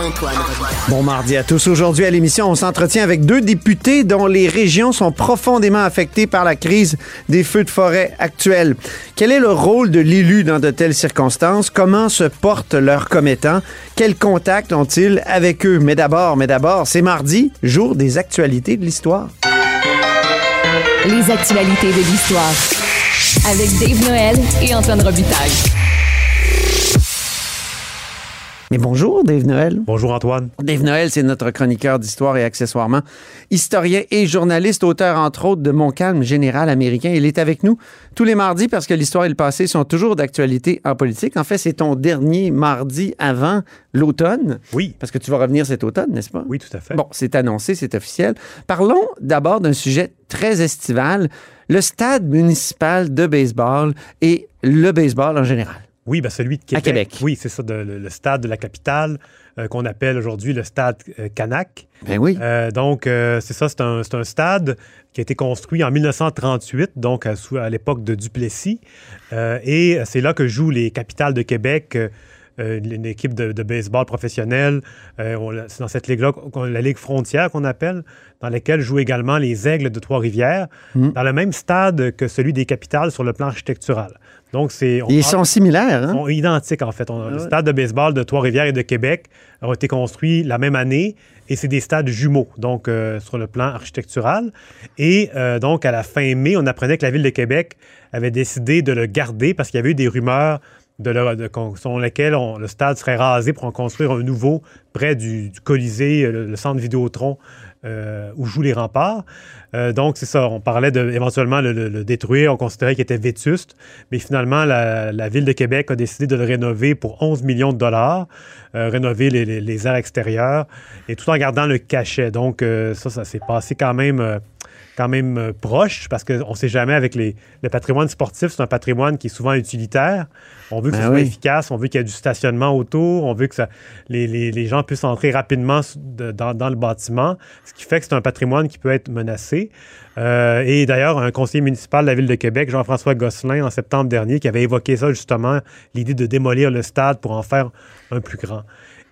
Antoine Robitaille. Bon mardi à tous. Aujourd'hui à l'émission, on s'entretient avec deux députés dont les régions sont profondément affectées par la crise des feux de forêt actuels. Quel est le rôle de l'élu dans de telles circonstances? Comment se portent leurs commettants? Quels contacts ont-ils avec eux? Mais d'abord, mais d'abord, c'est mardi, jour des actualités de l'histoire. Les actualités de l'histoire. Avec Dave Noël et Antoine Robitaille. Mais bonjour, Dave Noël. Bonjour Antoine. Dave Noël, c'est notre chroniqueur d'histoire et accessoirement historien et journaliste, auteur entre autres de Montcalm général américain. Il est avec nous tous les mardis parce que l'histoire et le passé sont toujours d'actualité en politique. En fait, c'est ton dernier mardi avant l'automne. Oui. Parce que tu vas revenir cet automne, n'est-ce pas? Oui, tout à fait. Bon, c'est annoncé, c'est officiel. Parlons d'abord d'un sujet très estival, le stade municipal de baseball et le baseball en général. Oui, ben celui de Québec. Québec. Oui, c'est ça, de- le, le stade de la capitale euh, qu'on appelle aujourd'hui le stade euh, Canac. Ben oui. Euh, donc, euh, c'est ça, c'est un, stade qui a été construit en 1938, donc à, l'époque de Duplessis. Et c'est là que jouent les capitales de Québec. une équipe de, de baseball professionnelle. C'est dans cette ligue-là, la Ligue frontière qu'on appelle, dans laquelle jouent également les Aigles de Trois-Rivières, Mm. dans le même stade que celui des capitales sur le plan architectural. Donc, c'est... on Ils sont similaires, hein? sont identiques, en fait. On- Ah Le stade de baseball de Trois-Rivières et de Québec ont été construits la même année et c'est des stades jumeaux, donc euh, sur le plan architectural. Et euh, donc, à la fin mai, on apprenait que la Ville de Québec avait décidé de le garder parce qu'il y avait eu des rumeurs de le- de- qu'on- selon lesquelles on- le stade serait rasé pour en construire un nouveau près du, du Colisée, le, le centre Vidéotron, euh, où jouent les remparts. Euh, donc, c'est ça, on parlait de éventuellement le, détruire, on considérait qu'il était vétuste, mais finalement, la, Ville de Québec a décidé de le rénover pour 11 millions de dollars, euh, rénover les, les- les extérieures, et tout en gardant le cachet. Donc, ça, ça s'est passé quand même... quand même euh, proche, parce qu'on ne sait jamais avec les, le patrimoine sportif, c'est un patrimoine qui est souvent utilitaire. On veut que Ben ce soit efficace, on veut qu'il y ait du stationnement autour, on veut que ça, les, les- les gens puissent entrer rapidement s- de- dans, dans le bâtiment, ce qui fait que c'est un patrimoine qui peut être menacé. Euh, et d'ailleurs, un conseiller municipal de la Ville de Québec, Jean-François Gosselin, en septembre dernier, qui avait évoqué ça justement, l'idée de démolir le stade pour en faire un plus grand.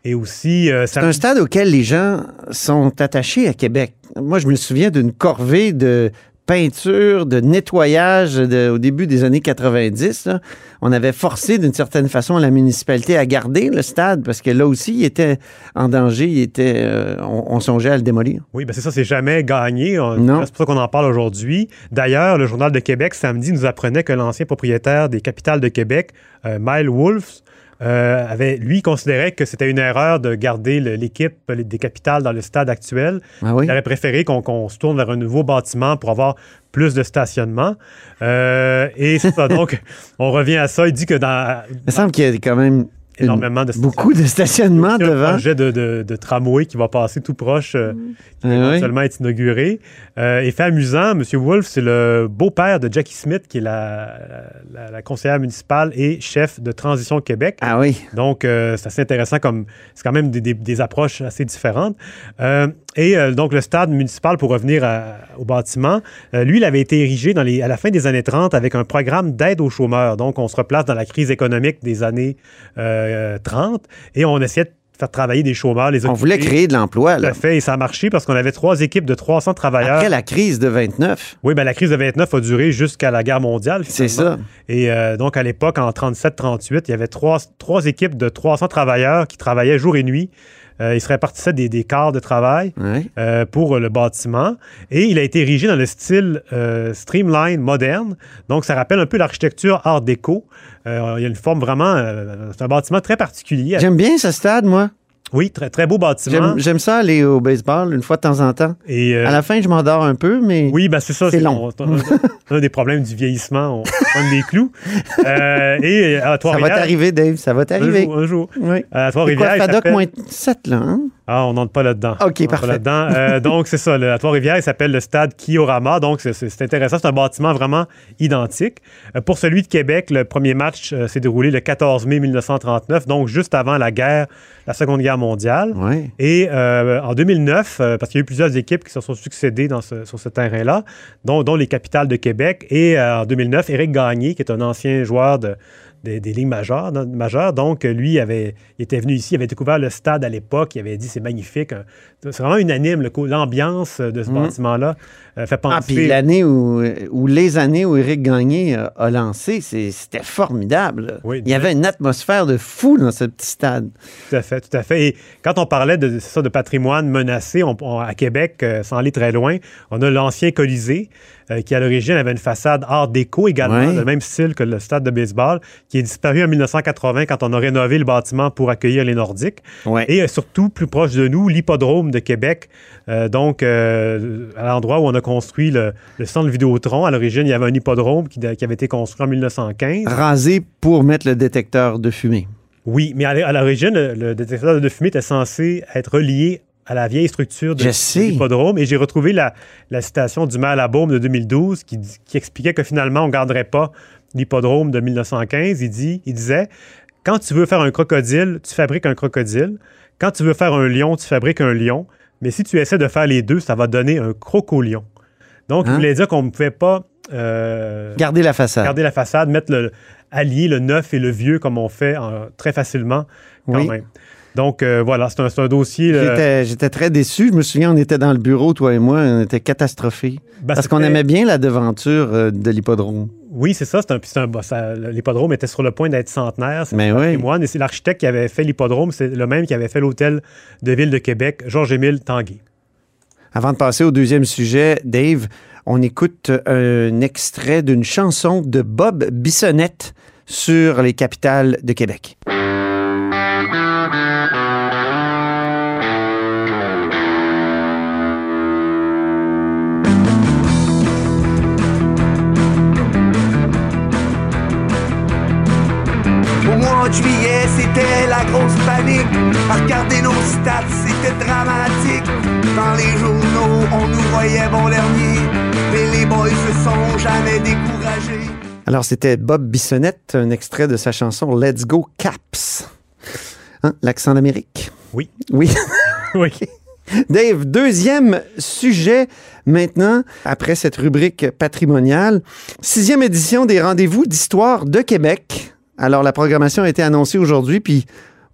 Et aussi, euh, ça- C'est un stade auquel les gens sont attachés à Québec. Moi, je me souviens d'une corvée de peinture, de nettoyage de- au début des années 90. là. On avait forcé d'une certaine façon la municipalité à garder le stade parce que là aussi, il était en danger, il était, euh, on, on songeait à le démolir. Oui, ben c'est ça, c'est jamais gagné. C'est pour ça qu'on en parle aujourd'hui. D'ailleurs, le Journal de Québec, samedi, nous apprenait que l'ancien propriétaire des capitales de Québec, euh, Mile Wolfe, euh, avait, lui, considérait que c'était une erreur de garder l'équipe des capitales dans le stade actuel. Ah oui? Il aurait préféré qu'on se tourne vers un nouveau bâtiment pour avoir plus de stationnement. Euh, et c'est ça, donc, on revient à ça. Il dit que dans Il me semble qu'il y a quand même énormément de beaucoup de stationnement a un devant. projet de, de- de tramway qui va passer tout proche, euh, qui va Ah oui? éventuellement être inauguré. Euh, et fait amusant, M. Wolfe, c'est le beau-père de Jackie Smith, qui est la, la- la conseillère municipale et chef de Transition Québec. Ah oui. Donc, euh, c'est assez intéressant comme c'est quand même des, des- des approches assez différentes. Et euh, donc, le stade municipal, pour revenir à- au bâtiment, euh, lui, il avait été érigé dans les, à la fin des années 30 avec un programme d'aide aux chômeurs. Donc, on se replace dans la crise économique des années euh, 30 et on essayait de faire travailler des chômeurs, les On voulait créer de l'emploi. Tout à fait, et ça a marché parce qu'on avait trois équipes de 300 travailleurs. Après la crise de 29. Oui, ben, la crise de 29 a duré jusqu'à la guerre mondiale. C'est ça. Et euh, donc, à l'époque, en 37-38, il y avait trois, trois équipes de 300 travailleurs qui travaillaient jour et nuit. Euh, ils se répartissaient des, des quarts de travail euh, pour le bâtiment. Et il a été érigé dans le style euh, streamline moderne. Donc, ça rappelle un peu l'architecture art déco. Euh, il y a une forme vraiment... euh, c'est un bâtiment très particulier. J'aime bien ce stade, moi. Oui, très, très beau bâtiment. J'aime ça aller au baseball une fois de temps en temps. Et, euh, À la fin, je m'endors un peu, mais Oui, ben c'est ça. C'est long. On, on- on a des problèmes du vieillissement. On donne des clous. Euh, et à ça va Trois-Rivières... t'arriver, Dave, ça va Un t'arriver. jour, un jour. Oui. À Trois-Rivières, FADOC moins 7, là, hein? Ah, on n'entre pas là-dedans. OK, On n'entre pas parfait. là-dedans. Euh, donc, c'est ça. Le, à Trois-Rivières, il s'appelle le stade Kiorama. Donc, c'est- intéressant. C'est un bâtiment vraiment identique. Euh, pour celui de Québec, le premier match euh, s'est déroulé le 14 mai 1939, donc juste avant la guerre, la Seconde Guerre mondiale. Oui. Et euh, en 2009, euh, parce qu'il y a eu plusieurs équipes qui se sont succédées dans ce- sur ce terrain-là, dont, dont les capitales de Québec. Et euh, en 2009, Éric Gagné, qui est un ancien joueur de- des, des ligues majeures, majeures, donc lui avait, il était venu ici, il avait découvert le stade à l'époque, il avait dit c'est magnifique. C'est vraiment unanime, l'ambiance euh, de ce bâtiment-là euh, fait penser. Ah, puis l'année où, où les années où Éric Gagné a, a lancé, c'était formidable. Oui, Il y avait une atmosphère de fou dans ce petit stade. Tout à fait, tout à fait. Et quand on parlait de, ça, de patrimoine menacé, on- on- à Québec, euh, sans aller très loin, on a l'ancien Colisée, euh, qui à l'origine avait une façade art déco également, Ouais. le même style que le stade de baseball, qui est disparu en 1980 quand on a rénové le bâtiment pour accueillir les Nordiques. Ouais. Et euh, surtout, plus proche de nous, l'hippodrome de Québec, euh, donc euh, à l'endroit où on a construit le, le centre Vidéotron. À l'origine, il y avait un hippodrome qui, qui avait été construit en 1915. Rasé pour mettre le détecteur de fumée. Oui, mais à à l'origine, le, le détecteur de fumée était censé être relié à la vieille structure de, l'hippodrome. Et j'ai retrouvé la, la citation du maire Labaume de 2012 qui, dit- qui expliquait que finalement, on ne garderait pas l'hippodrome de 1915. Il, dit, il disait Quand tu veux faire un crocodile, tu fabriques un crocodile. Quand tu veux faire un lion, tu fabriques un lion. Mais si tu essaies de faire les deux, ça va donner un crocolion. Donc, il Hein? voulait dire qu'on ne pouvait pas euh, Garder la façade. garder la façade, mettre le allier le neuf et le vieux comme on fait en- très facilement quand Oui. même. Donc euh, voilà, c'est un, dossier. euh, J'étais, très déçu. Je me souviens, on était dans le bureau, toi et moi, on était catastrophés. ben, Parce qu'on aimait bien la devanture euh, de l'hippodrome. Oui, c'est ça. c'est un- c'est un- ça- L'hippodrome était sur le point d'être centenaire. C'est Mais un oui. Et c'est l'architecte qui avait fait l'hippodrome, c'est le même qui avait fait l'hôtel de ville de Québec, Georges-Émile Tanguay. Avant de passer au deuxième sujet, Dave, on écoute un extrait d'une chanson de Bob Bissonnette sur les capitales de Québec. Mois de juillet, c'était la grosse panique. À regarder nos stats, c'était dramatique. Dans les journaux, on nous voyait bon dernier. Mais les boys se sont jamais découragés. Alors, c'était Bob Bissonnette, un extrait de sa chanson Let's Go Caps. Hein, L'accent d'Amérique? Oui. Oui. Oui. Dave, deuxième sujet maintenant, après cette rubrique patrimoniale. Sixième édition des rendez-vous d'histoire de Québec. Alors, la programmation a été annoncée aujourd'hui, puis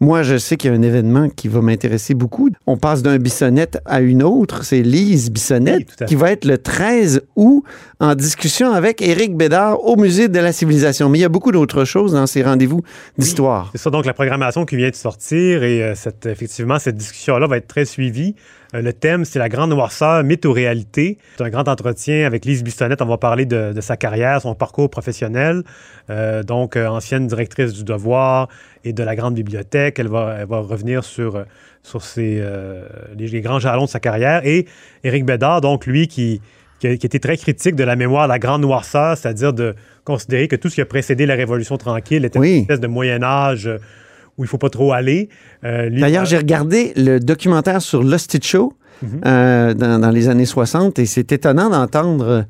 moi, je sais qu'il y a un événement qui va m'intéresser beaucoup. On passe d'un Bissonnette à une autre, c'est Lise Bissonnette, Oui, qui va être le 13 août en discussion avec Éric Bédard au Musée de la Civilisation. Mais il y a beaucoup d'autres choses dans ces rendez-vous d'histoire. C'est ça, donc la programmation qui vient de sortir et euh, cette, effectivement, cette discussion-là va être très suivie. Euh, le thème, c'est la grande noirceur, mythe ou réalité. C'est un grand entretien avec Lise Bissonnette. On va parler de, de sa carrière, son parcours professionnel. Euh, donc, euh, ancienne directrice du Devoir et de la Grande Bibliothèque. Elle va, elle va revenir sur, sur ses, euh, les, les grands jalons de sa carrière. Et Éric Bédard, donc lui, qui, qui, a, qui a été très critique de la mémoire de la grande noirceur, c'est-à-dire de considérer que tout ce qui a précédé la Révolution tranquille était Oui. une espèce de Moyen Âge euh, où il faut pas trop aller. Euh, D'ailleurs, j'ai regardé le documentaire sur l'Hostie Show Mhm. euh, dans, dans les années 60 et c'est étonnant d'entendre euh,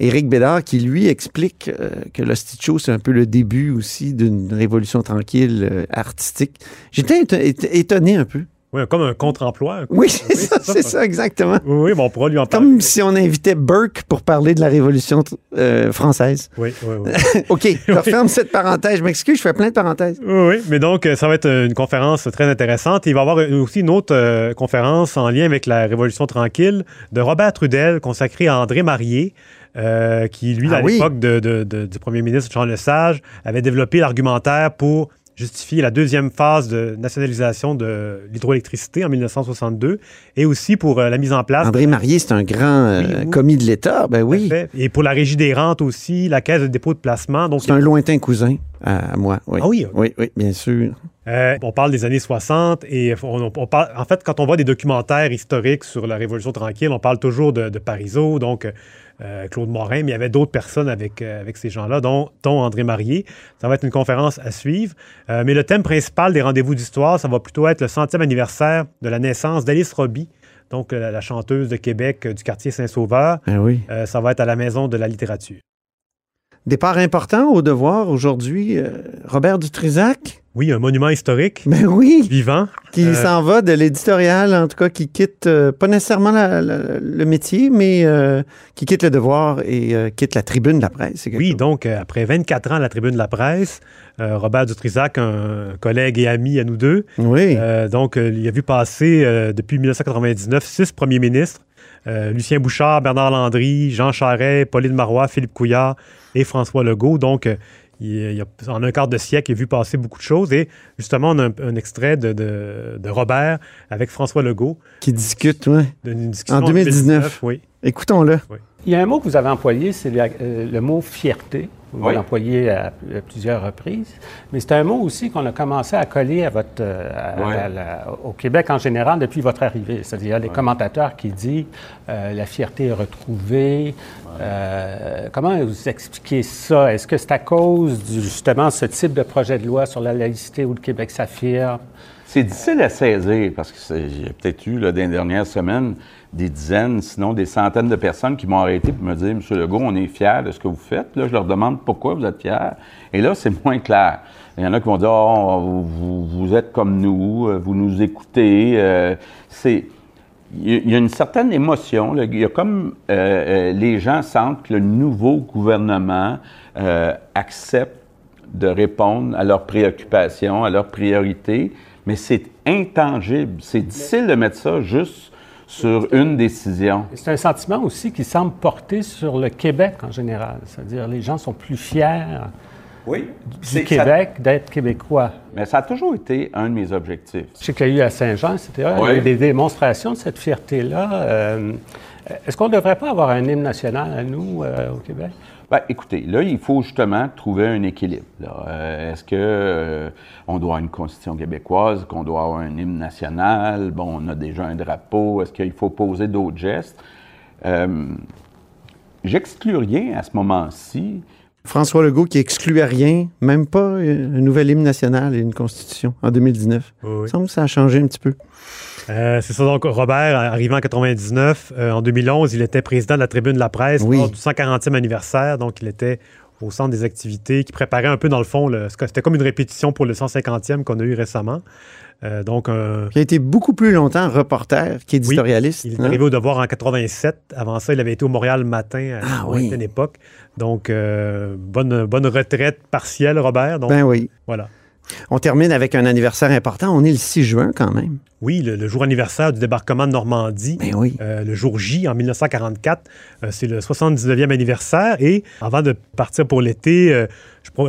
Éric Bédard qui, lui, explique euh, que l'Hostie Show, c'est un peu le début aussi d'une révolution tranquille euh, artistique. J'étais éton- éton- étonné un peu. Oui, comme un contre-emploi. Oui, c'est ça, c'est ça. c'est ça, exactement. Oui, oui, bon, on pourra lui en parler. Comme si on invitait Burke pour parler de la Révolution euh, française. Oui, oui, oui. OK, je referme cette parenthèse. Je m'excuse, je fais plein de parenthèses. Oui, oui, mais donc, euh, ça va être une conférence très intéressante. Il va y avoir aussi une autre euh, conférence en lien avec la Révolution tranquille de Robert Trudel, consacrée à André euh, qui, lui, Ah à l'époque de- de- de- du premier ministre Jean Lesage, avait développé l'argumentaire pour justifier la deuxième phase de nationalisation de l'hydroélectricité en 1962 et aussi pour euh, la mise en place André Marier, c'est un grand euh, Oui, oui. commis de l'État. Ben oui. Et pour la régie des rentes aussi, la caisse de dépôt de placement. Donc, C'est un lointain cousin à, à moi. Oui. Ah oui, oui, oui, bien sûr. Euh, on parle des années 60 et on, on parle, en fait, quand on voit des documentaires historiques sur la Révolution tranquille, on parle toujours de, de Parisot. Donc, euh, Claude Morin, mais il y avait d'autres personnes avec, euh, avec ces gens-là, dont, dont André Marié. Ça va être une conférence à suivre. Euh, mais le thème principal des rendez-vous d'histoire, ça va plutôt être le centième anniversaire de la naissance d'Alice Roby, donc la, la chanteuse de Québec du quartier Saint-Sauveur. Ben oui. Ça va être à la Maison de la littérature. Départ important au devoir aujourd'hui, Robert Dutrisac? Oui, un monument historique Ben oui, vivant. qui Euh, s'en va de l'éditorial, en tout cas, qui quitte euh, pas nécessairement la- la- le métier, mais euh, qui quitte le devoir et quitte la tribune de la presse. Oui, chose. donc après 24 ans à la tribune de la presse, Robert Dutrisac, un collègue et ami à nous deux, Oui. donc il a vu passer depuis 1999 six premiers ministres. Lucien Bouchard, Bernard Landry, Jean Charest, Pauline Marois, Philippe Couillard et François Legault. Donc, il, il a, en un quart de siècle, il a vu passer beaucoup de choses. Et justement, on a un, un extrait de, de- de Robert avec François Legault. qui discute, discussion En 2019. Oui. Écoutons-le. Il y a un mot que vous avez employé, c'est la- euh, le mot fierté. Vous Oui. l'employez à, plusieurs reprises. Mais c'est un mot aussi qu'on a commencé à coller à votre, euh, à- à au Québec en général depuis votre arrivée. C'est-à-dire les commentateurs qui disent euh, la fierté est retrouvée. Euh, comment vous expliquez ça? Est-ce que c'est à cause du, justement ce type de projet de loi sur la laïcité où le Québec s'affirme? C'est difficile à saisir parce que j'ai peut-être eu, là, dans les dernières semaines, des dizaines, sinon des centaines de personnes qui m'ont arrêté pour me dire Monsieur Legault, on est fiers de ce que vous faites. Là, je leur demande pourquoi vous êtes fiers. Et là, c'est moins clair. Il y en a qui vont dire Oh, vous, vous- êtes comme nous, euh, vous nous écoutez. Euh, c'est. Il y a- une certaine émotion. Il y a comme euh, les gens sentent que le nouveau gouvernement accepte de répondre à leurs préoccupations, à leurs priorités, mais c'est intangible. C'est difficile de mettre ça juste sur une décision. C'est un sentiment aussi qui semble porter sur le Québec en général. C'est-à-dire les gens sont plus fiers Oui. du Québec d'être québécois. mais ça a toujours été un de mes objectifs. Je sais qu'il y a eu à Saint-Jean, etc. Il y a Oui. eu des démonstrations de cette fierté-là. Euh, Est-ce qu'on ne devrait pas avoir un hymne national à nous euh, au Québec? Ben, écoutez, là, il faut justement trouver un équilibre. Euh, Est-ce que euh, on doit avoir une constitution québécoise, qu'on doit avoir un hymne national? Bon, on a déjà un drapeau. Est-ce qu'il faut poser d'autres gestes? Euh, J'exclus rien à ce moment-ci. François Legault qui excluait rien, même pas euh, un nouvel hymne national et une constitution en 2019. Oui, oui. Il semble que ça a changé un petit peu. Euh, c'est ça, donc Robert, arrivant en 99, euh, en 2011, il était président de la Tribune de la presse Oui. lors du 140e anniversaire, donc il était au centre des activités, qui préparait un peu, dans le fond, c'était comme une répétition pour le 150e qu'on a eu récemment. Euh, donc, Il a été beaucoup plus longtemps reporter qu'éditorialiste. il est hein? arrivé au devoir en 87. Avant ça, il avait été au Montréal matin à Ah une oui. époque. Donc, euh, bonne, bonne retraite partielle, Robert. Donc, Ben oui. voilà. On termine avec un anniversaire important. On est le 6 juin quand même. Oui, le, le jour anniversaire du débarquement de Normandie. Ben oui. Euh, le jour J en 1944. Euh, c'est le 79e anniversaire. Et avant de partir pour l'été, euh,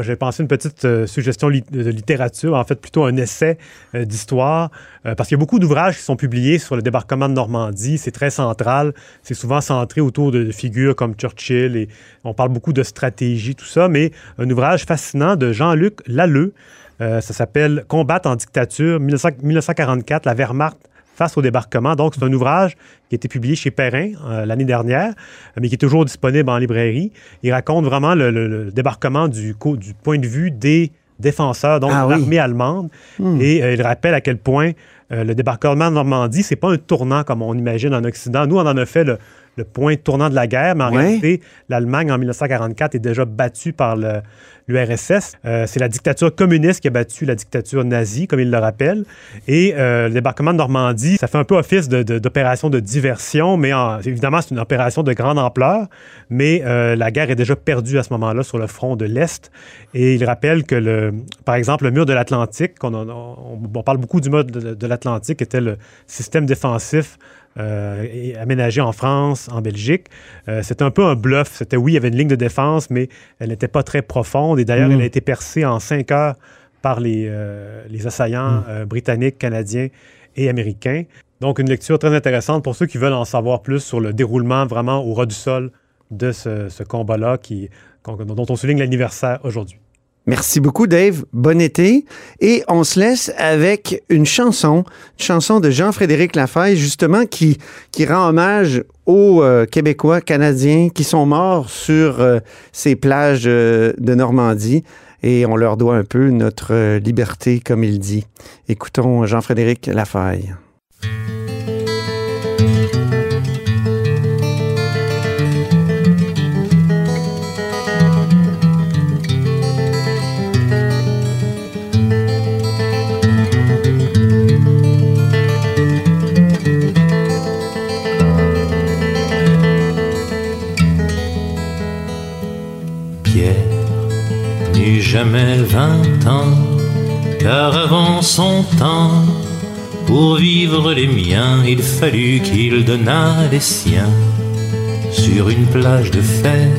j'ai pensé une petite suggestion de littérature, en fait plutôt un essai d'histoire, parce qu'il y a beaucoup d'ouvrages qui sont publiés sur le débarquement de Normandie. C'est très central. C'est souvent centré autour de, de figures comme Churchill et on parle beaucoup de stratégie, tout ça. Mais un ouvrage fascinant de Jean-Luc Lalleux. Euh, ça s'appelle Combattre en dictature, 1900 1944, la Wehrmacht face au débarquement. Donc, c'est un ouvrage qui a été publié chez Perrin euh, l'année dernière, mais qui est toujours disponible en librairie. Il raconte vraiment le, le- le débarquement du, point de vue des défenseurs, donc Ah de oui. l'armée allemande. Et euh, il rappelle à quel point euh, le débarquement de Normandie, c'est pas un tournant comme on imagine en Occident. Nous, on en a fait le, le point tournant de la guerre, mais en Ouais. réalité, l'Allemagne en 1944 est déjà battue par l'URSS. Euh, c'est la dictature communiste qui a battu la dictature nazie, comme il le rappelle. Et euh, le débarquement de Normandie, ça fait un peu office de- de- d'opération de, diversion, mais en- évidemment, c'est une opération de grande ampleur. Mais euh, la guerre est déjà perdue à ce moment-là sur le front de l'Est. Et il rappelle que, le, par exemple, le mur de l'Atlantique, on, on parle beaucoup du mur de, de l'Atlantique, était le système défensif euh, et aménagé en France, en Belgique. Euh, c'était un peu un bluff. C'était oui, il y avait une ligne de défense, mais elle n'était pas très profonde. Et d'ailleurs, Mm. elle a été percée en cinq heures par les, euh, les assaillants Mm. euh, britanniques, canadiens et américains. Donc, une lecture très intéressante pour ceux qui veulent en savoir plus sur le déroulement vraiment au ras du sol de ce, ce combat-là qui, dont on souligne l'anniversaire aujourd'hui. Merci beaucoup, Dave. Bon été. Et on se laisse avec une chanson, une chanson de Jean-Frédéric Lafaye, justement, qui, qui rend hommage aux euh, Québécois, Canadiens qui sont morts sur euh, ces plages euh, de Normandie. Et on leur doit un peu notre liberté, comme il dit. Écoutons Jean-Frédéric Lafaye. jamais vingt ans, car avant son temps, pour vivre les miens, il fallut qu'il donnât les siens sur une plage de fer,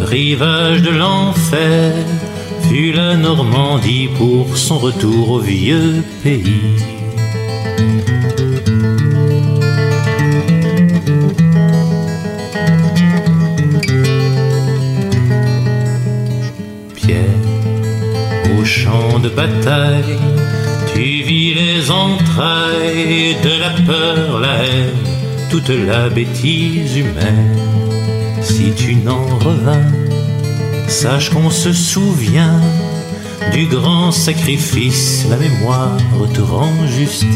rivage de l'enfer, fut la Normandie pour son retour au vieux pays. De bataille, tu vis les entrailles de la peur, la haine, toute la bêtise humaine. Si tu n'en revins, sache qu'on se souvient du grand sacrifice, la mémoire te rend justice.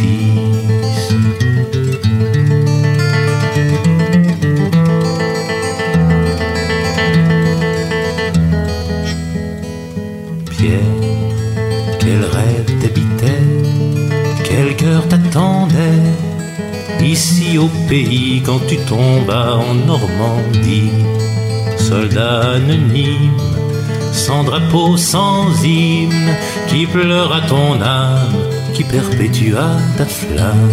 Pays quand tu tombas en Normandie. Soldat anonyme, sans drapeau, sans hymne, qui pleure à ton âme, qui perpétua ta flamme.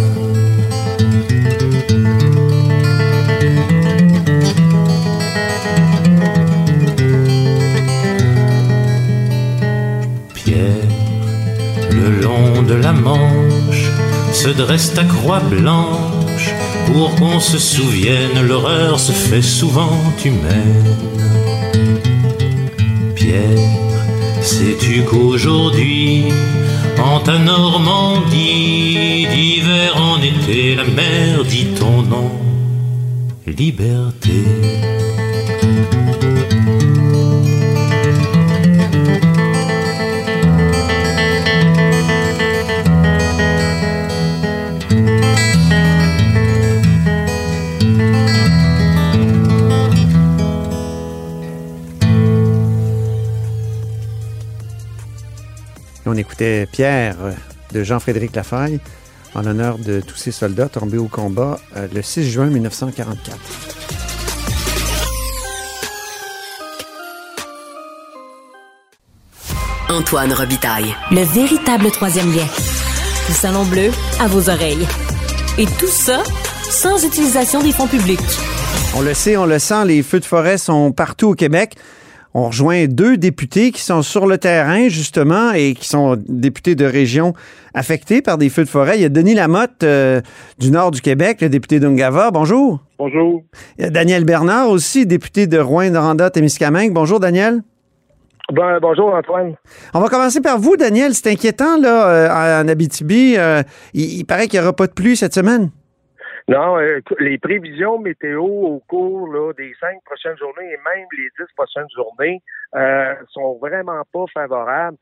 Pierre, le long de la Manche, se dresse ta croix blanche pour qu'on se souvienne, l'horreur se fait souvent humaine. Pierre, sais-tu qu'aujourd'hui, en ta Normandie, d'hiver en été, la mer dit ton nom, liberté. Écoutait Pierre de Jean-Frédéric Lafaille en l'honneur de tous ces soldats tombés au combat euh, le 6 juin 1944. Antoine Robitaille. Le véritable troisième lien. Le salon bleu à vos oreilles. Et tout ça sans utilisation des fonds publics. On le sait, on le sent, les feux de forêt sont partout au Québec. On rejoint deux députés qui sont sur le terrain, justement, et qui sont députés de régions affectées par des feux de forêt. Il y a Denis Lamotte euh, du nord du Québec, le député d'Ungava. Bonjour. Bonjour. Il y a Daniel Bernard aussi, député de Rouen-Noranda-Témiscamingue. Bonjour, Daniel. Ben, bonjour, Antoine. On va commencer par vous, Daniel. C'est inquiétant, là, euh, en Abitibi. Euh, il, il paraît qu'il n'y aura pas de pluie cette semaine. Non, euh, les prévisions météo au cours là, des cinq prochaines journées et même les dix prochaines journées euh, sont vraiment pas favorables.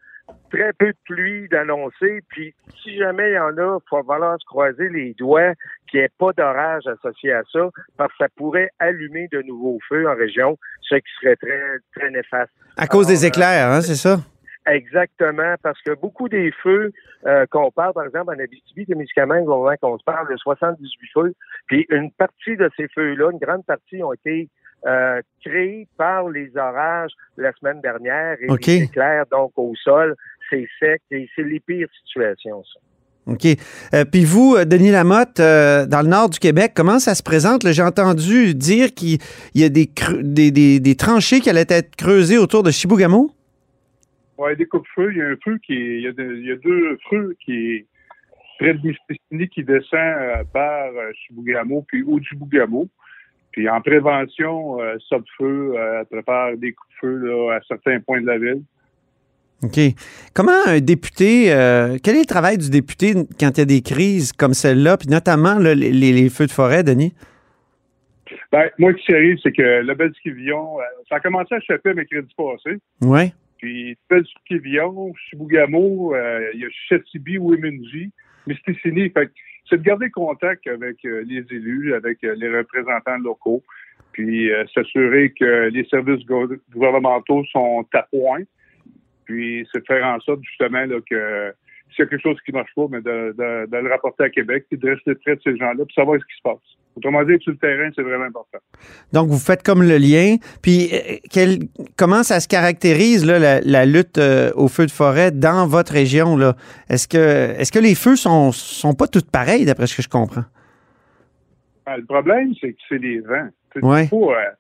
Très peu de pluie d'annoncer, puis si jamais il y en a, il va falloir se croiser les doigts qu'il n'y ait pas d'orage associé à ça, parce que ça pourrait allumer de nouveaux feux en région, ce qui serait très, très néfaste. À cause des Alors, éclairs, hein, c'est ça? Exactement, parce que beaucoup des feux euh, qu'on parle, par exemple, en Abitibi, Témiscamingue, au moment qu'on se parle de 78 feux, puis une partie de ces feux-là, une grande partie ont été euh, créés par les orages la semaine dernière et OK. les éclairs, donc au sol, c'est sec et c'est les pires situations, ça. OK. Euh, Puis vous, euh, Denis Lamotte, euh, dans le nord du Québec, comment ça se présente? J'ai entendu dire qu'il il y a des, des, des- des tranchées qui allaient être creusées autour de Chibougamau. Ouais, des coupe-feux. Il y a un feu qui est, il y a, de- il y a deux feux qui est près de Mistissini qui descend euh, par euh, Chibougamau puis Oujibougamau. Puis en prévention, euh, Feu euh, prépare des coups de feu à certains points de la ville. OK. Comment un député, euh, quel est le travail du député quand il y a des crises comme celle-là, puis notamment là, les, les feux de forêt, Denis? Ben, moi, ce qui arrive, c'est que le bel ça a commencé à choper mercredi passé. Oui. Puis, bel Skivillon, Chibougamau, euh, il y a Chetibi, Wiminji, Mistissini. Fait c'est de garder contact avec euh, les élus, avec euh, les représentants locaux, puis euh, s'assurer que les services go- gouvernementaux sont à point. Puis, c'est de faire en sorte, justement, là, que s'il y a quelque chose qui marche pas, mais de, de- de le rapporter à Québec, puis de rester près de ces gens-là, puis savoir ce qui se passe. Autrement dit, sur le terrain, c'est vraiment important. Donc, vous faites comme le lien. Puis, euh, quel- comment ça se caractérise, là, la, la lutte euh, aux feux de forêt dans votre région? Là? Est-ce que, est-ce que les feux sont, sont pas tous pareils, d'après ce que je comprends? Ah, le problème, c'est que c'est les vents. Ouais. tu peux pas, euh,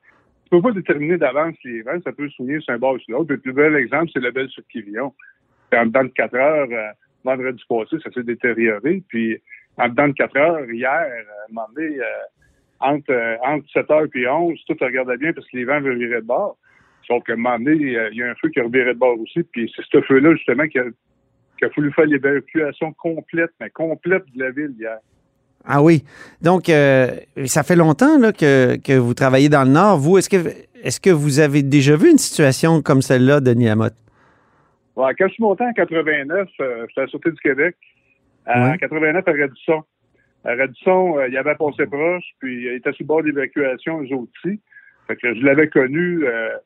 peux pas déterminer d'avance les vents. Ça peut souvenir sur un bord ou sur l'autre. Le plus bel exemple, c'est le bel sur Quivillon. En dedans de 4 heures, euh, vendredi passé, ça s'est détérioré. Puis, en dedans de 4 heures, hier, euh, à un moment donné, euh, entre, euh, entre 7 heures et 11, tout regardait bien parce que les vents viraient de bord. Sauf qu'à un moment donné, il y a un feu qui a reviré de bord aussi. Puis, c'est ce feu-là, justement, qui a, qui a fallu faire l'évacuation complète, mais complète de la ville hier. Ah oui. Donc, euh, ça fait longtemps là, que, que vous travaillez dans le Nord. Vous, est-ce que, est-ce que vous avez déjà vu une situation comme celle-là, Denis Lamotte? Ouais, quand je suis monté en 89, euh, j'étais à la Sûreté du Québec. En Ouais. 89, à Radisson. À Radisson, euh, il y avait passé proche, puis il était sur le bord d'évacuation, eux aussi. Fait que je l'avais connu euh,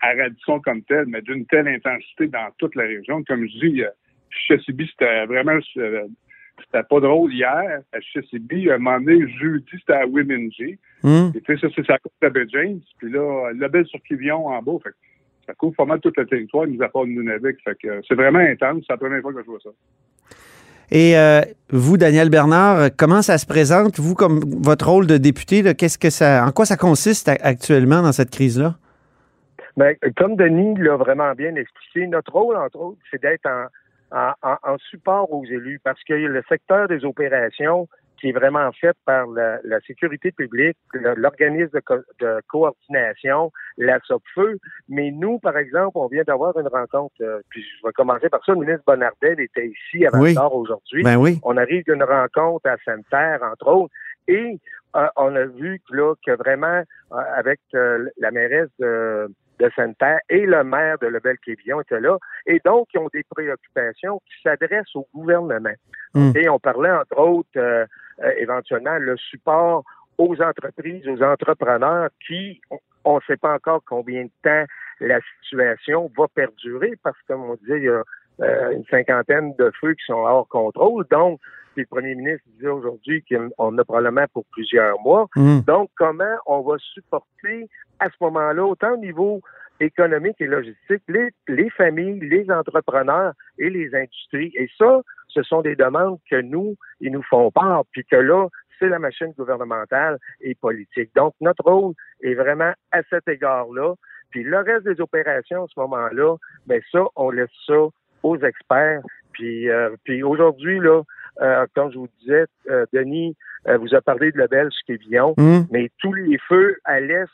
à Radisson comme tel, mais d'une telle intensité dans toute la région. Comme je dis, euh, Chessibi, c'était vraiment... euh, c'était pas drôle hier à Chessibi. À un moment donné, jeudi, c'était à Wiminji. Hum? Et puis ça, c'est sa côte de Bay James. Puis là, le bel sur Kivion en bas. Fait que ça couvre pas mal tout le territoire, mis à part Nunavik. Fait que euh, c'est vraiment intense. C'est la première fois que je vois ça. Et euh, vous, Daniel Bernard, comment ça se présente? Vous, comme votre rôle de député, qu'est-ce que ça, en quoi ça consiste actuellement dans cette crise-là? Ben, comme Denis l'a vraiment bien expliqué, notre rôle, entre autres, c'est d'être en, en- en support aux élus parce que le secteur des opérations qui est vraiment fait par la, la sécurité publique, l'organisme de, co- de coordination, la SOPFEU. Mais nous, par exemple, on vient d'avoir une rencontre, euh, puis je vais commencer par ça, le ministre Bonnardel était ici avant Oui. tard aujourd'hui. Ben oui. On arrive d'une rencontre à Sainte-Terre, entre autres, et euh, on a vu que là, que vraiment, euh, avec euh, la mairesse de, de Sainte-Terre et le maire de Lebel-Quévillon étaient là, et donc ils ont des préoccupations qui s'adressent au gouvernement. Mm. Et on parlait, entre autres, euh, éventuellement, le support aux entreprises, aux entrepreneurs qui, on ne sait pas encore combien de temps la situation va perdurer parce que, comme on disait, il y a euh, une cinquantaine de feux qui sont hors contrôle. Donc, le premier ministre disait aujourd'hui qu'on a probablement pour plusieurs mois. Hum. Donc, comment on va supporter à ce moment-là, autant au niveau économique et logistique, les, les familles, les entrepreneurs et les industries? Et ça, ce sont des demandes que nous, ils nous font part, puis que là, c'est la machine gouvernementale et politique. Donc, notre rôle est vraiment à cet égard-là. Puis le reste des opérations à ce moment-là, ben ça, on laisse ça aux experts. Puis, euh, puis aujourd'hui, là, euh, comme je vous disais, euh, Denis euh, vous a parlé de Lebel Skevillon, Hum? mais tous les feux à l'est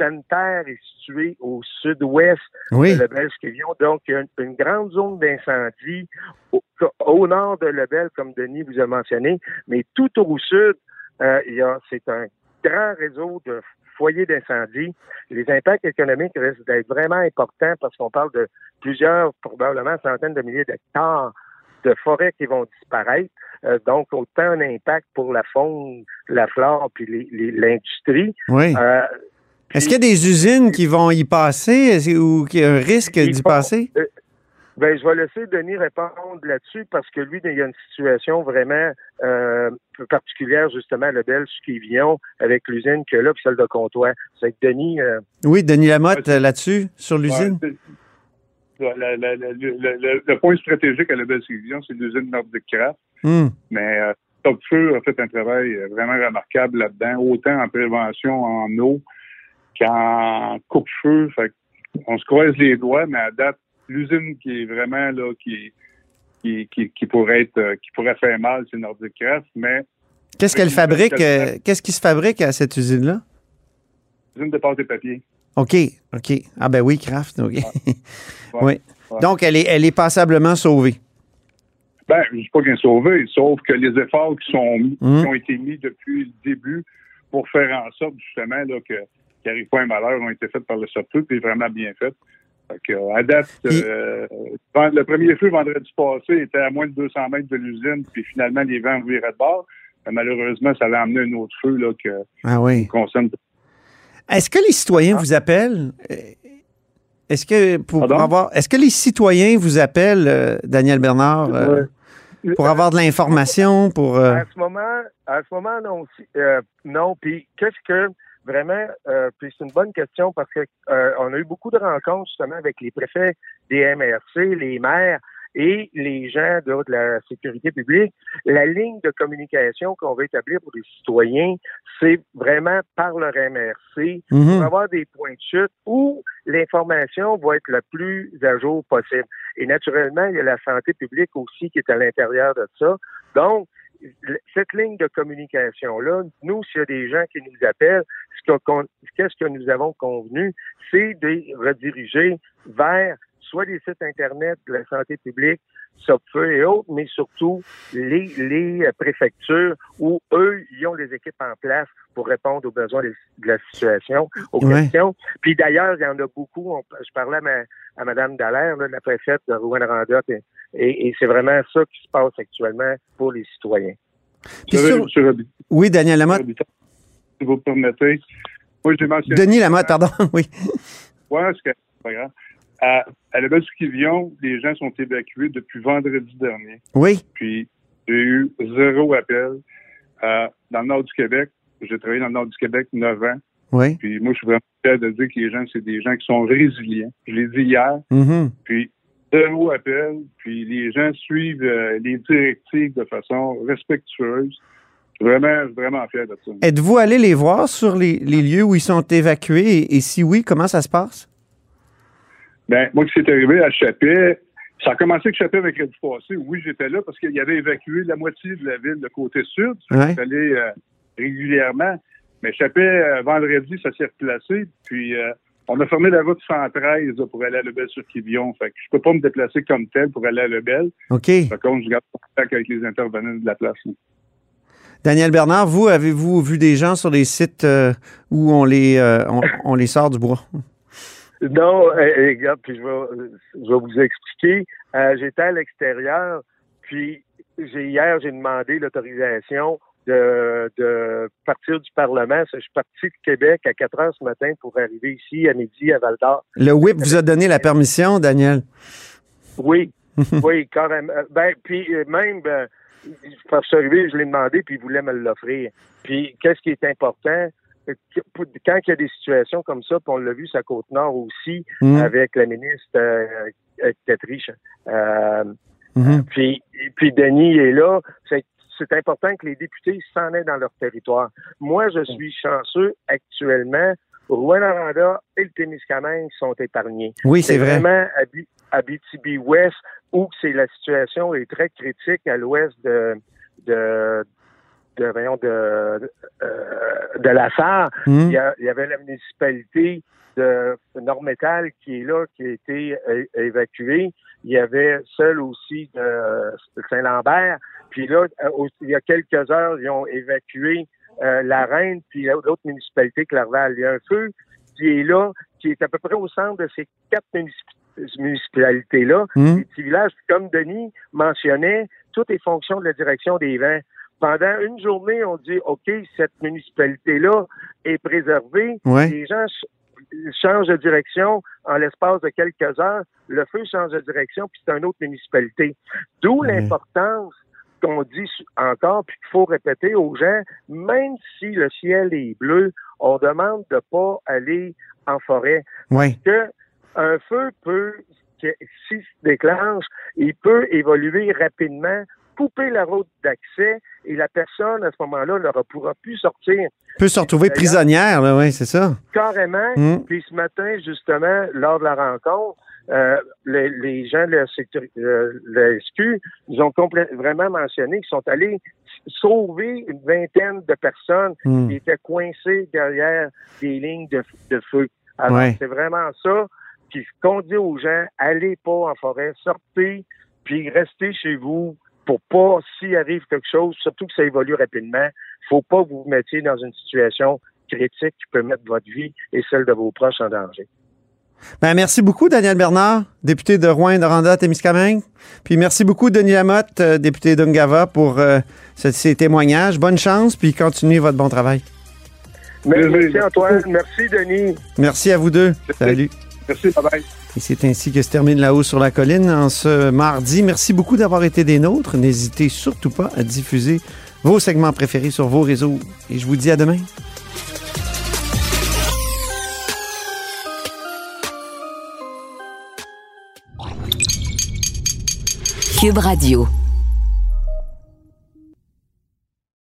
sanitaire est situé au sud-ouest Oui. de Lebel Skevillon. Donc, il y a une, une grande zone d'incendie au, au nord de Lebel, comme Denis vous a mentionné, mais tout au sud, euh, il y a, c'est un grand réseau de foyers d'incendie. Les impacts économiques risquent d'être vraiment importants parce qu'on parle de plusieurs, probablement centaines de milliers d'hectares de forêts qui vont disparaître. Euh, donc, autant un impact pour la faune, la flore, puis l'industrie. Oui. Euh, Est-ce qu'il y a des usines qui vont y passer? Ou qu'il y a un risque d'y passer? euh, ben, je vais laisser Denis répondre là-dessus parce que lui, il y a une situation vraiment euh, particulière, justement, à Lebel, Skivillon, avec l'usine que là, puis celle de Comtois. C'est que Denis, euh, Oui, Denis Lamotte, là-dessus, sur l'usine? Ouais, c'est- la- la- la- la- le, point stratégique à la belle Division, c'est l'usine Nordic Craft. Hum. Mais euh, Top Feu a fait un travail vraiment remarquable là-dedans, autant en prévention en eau qu'en coupe-feu. Fait on se croise les doigts, mais à date, l'usine qui est vraiment là, qui, qui, qui, qui pourrait être, euh, qui pourrait faire mal, c'est Nordic Craft, mais Qu'est-ce qu'elle fabrique? euh, Qu'est-ce qui se fabrique à cette usine-là? l'usine de pâte et papier. OK, OK. Ah ben oui, Kraft, OK. Ouais. oui. Donc, elle est, elle est passablement sauvée. Ben, je ne dis pas qu'elle est sauvée, sauf que les efforts qui, sont, mis- qui ont été mis depuis le début pour faire en sorte, justement, là, que qu'il n'arrive pas un malheur ont été faits par le surtout, puis vraiment bien fait. Fait que, euh, à date, euh, le premier feu vendredi passé était à moins de 200 mètres de l'usine, puis finalement, les vents viraient de bord. Mais malheureusement, ça a amené un autre feu là, que, Ah oui. qui concerne Est-ce que les citoyens vous appellent? Euh, Est-ce que pour Pardon? avoir est-ce que les citoyens vous appellent, euh, Daniel Bernard, euh, pour avoir de l'information, pour euh, À ce moment, à ce moment, non. euh, non. Puis qu'est-ce que vraiment, euh, puis c'est une bonne question parce que euh, on a eu beaucoup de rencontres justement avec les préfets des MRC, les maires et les gens de, de la sécurité publique. La ligne de communication qu'on va établir pour les citoyens, c'est vraiment par leur MRC Mhm. pour avoir des points de chute où l'information va être la plus à jour possible. Et naturellement, il y a la santé publique aussi qui est à l'intérieur de ça. Donc, cette ligne de communication-là, nous, s'il y a des gens qui nous appellent, que- qu'est-ce que nous avons convenu, c'est de les rediriger vers soit les sites Internet de la santé publique, SOPFEU et autres, mais surtout les, les euh, préfectures où eux, ils ont les équipes en place pour répondre aux besoins de la situation, aux Ouais. questions. Puis d'ailleurs, il y en a beaucoup. On- je parlais à, ma, à Mme Dallaire, là, la préfète de Rouen-Noranda, et, et- et c'est vraiment ça qui se passe actuellement pour les citoyens. Puis sur- Oui, Daniel Lamotte. Si vous permettez. Moi, j'ai mentionné. Denis Lamotte, pardon. Oui. Ouais, c'est pas grave. À, à la base du Quivillon, les gens sont évacués depuis vendredi dernier. Oui. Puis, j'ai eu zéro appel. Euh, dans le nord du Québec, j'ai travaillé dans le nord du Québec neuf ans. Oui. Puis, moi, je suis vraiment fier de dire que les gens, c'est des gens qui sont résilients. Je l'ai dit hier. Mhm. Puis, zéro appel. Puis, les gens suivent euh, les directives de façon respectueuse. Je suis vraiment, vraiment fier de ça. Êtes-vous allé les voir sur les, les lieux où ils sont évacués? Et, et si oui, comment ça se passe? Ben, moi, qui c'est arrivé à Chapet, ça a commencé avec Chapet mercredi passé. Oui, j'étais là parce qu'il y avait évacué la moitié de la ville, de côté sud. Ouais. Je suis allé euh, régulièrement. Mais Chapet, euh, vendredi, ça s'est replacé. Puis, euh, on a fermé la route 113 là, pour aller à Lebel-sur-Quivillon. Fait que je peux pas me déplacer comme tel pour aller à Lebel. OK. Par contre, je garde contact avec les intervenants de la place. là. Daniel Bernard, vous, avez-vous vu des gens sur les sites euh, où on les, euh, on, on les sort du bois? Non, euh, regarde, puis je vais, je vais vous expliquer. Euh, J'étais à l'extérieur, puis hier, j'ai demandé l'autorisation de, de partir du Parlement. Je suis parti de Québec à 4 heures ce matin pour arriver ici à midi à Val d'Or. Le whip vous a donné la permission, Daniel? Oui, oui, carrément. Ben, puis même, ben, je suis arrivé, je l'ai demandé, puis il voulait me l'offrir. Puis, qu'est-ce qui est important? Quand il y a des situations comme ça, puis on l'a vu sur la Côte-Nord aussi, Mhm. avec la ministre euh, euh, euh, Mhm. puis, puis Denis est là. C'est c'est important que les députés s'en aient dans leur territoire. Moi, je suis chanceux actuellement. Rouen-Noranda et le Témiscamingue sont épargnés. Oui, c'est vrai. vraiment Abi- Abitibi-Ouest où c'est la situation est très critique à l'ouest de de de, voyons, de, euh, de la Sarre. Mhm. Il, y a- il y avait la municipalité de Nord-Métal qui est là, qui a été évacuée. Il y avait celle aussi de Saint-Lambert. Puis là, il y a quelques heures, ils ont évacué euh, la Reine, puis l'autre municipalité, Clerval. Il y a un feu qui est là, qui est à peu près au centre de ces quatre municip- municipalités-là. Les petits villages, comme Denis mentionnait, tout est fonction de la direction des vents. Pendant une journée, on dit, OK, cette municipalité-là est préservée. Ouais. Les gens ch- changent de direction en l'espace de quelques heures. Le feu change de direction, puis c'est une autre municipalité. D'où Ouais. l'importance qu'on dit encore, puis qu'il faut répéter aux gens, même si le ciel est bleu, on demande de pas aller en forêt. Oui. Que un feu peut, s'il se déclenche, il peut évoluer rapidement, couper la route d'accès, et la personne, à ce moment-là, ne pourra plus sortir Peut se retrouver prisonnière, là, oui, c'est ça. carrément. Mm. Puis ce matin, justement, lors de la rencontre, euh, les, les gens de la, sécurité, euh, la SQ, ils ont vraiment mentionné qu'ils sont allés sauver une vingtaine de personnes Mm. qui étaient coincées derrière des lignes de, de feu. Alors, Ouais. c'est vraiment ça. Puis qu'on dit aux gens, allez pas en forêt, sortez, puis restez chez vous pour pas, s'il arrive quelque chose, surtout que ça évolue rapidement, faut pas que vous vous mettiez dans une situation critique qui peut mettre votre vie et celle de vos proches en danger. Ben, merci beaucoup, Daniel Bernard, député de Rouen, Noranda, Témiscamingue. Puis merci beaucoup, Denis Lamotte, euh, député d'Ungava, pour euh, ce- ces témoignages. Bonne chance, puis continuez votre bon travail. Merci, Antoine. Merci, Denis. Merci à vous deux. Salut. Merci, bye-bye. Et c'est ainsi que se termine La Haut sur la colline en ce mardi. Merci beaucoup d'avoir été des nôtres. N'hésitez surtout pas à diffuser vos segments préférés sur vos réseaux. Et je vous dis à demain. Cube Radio.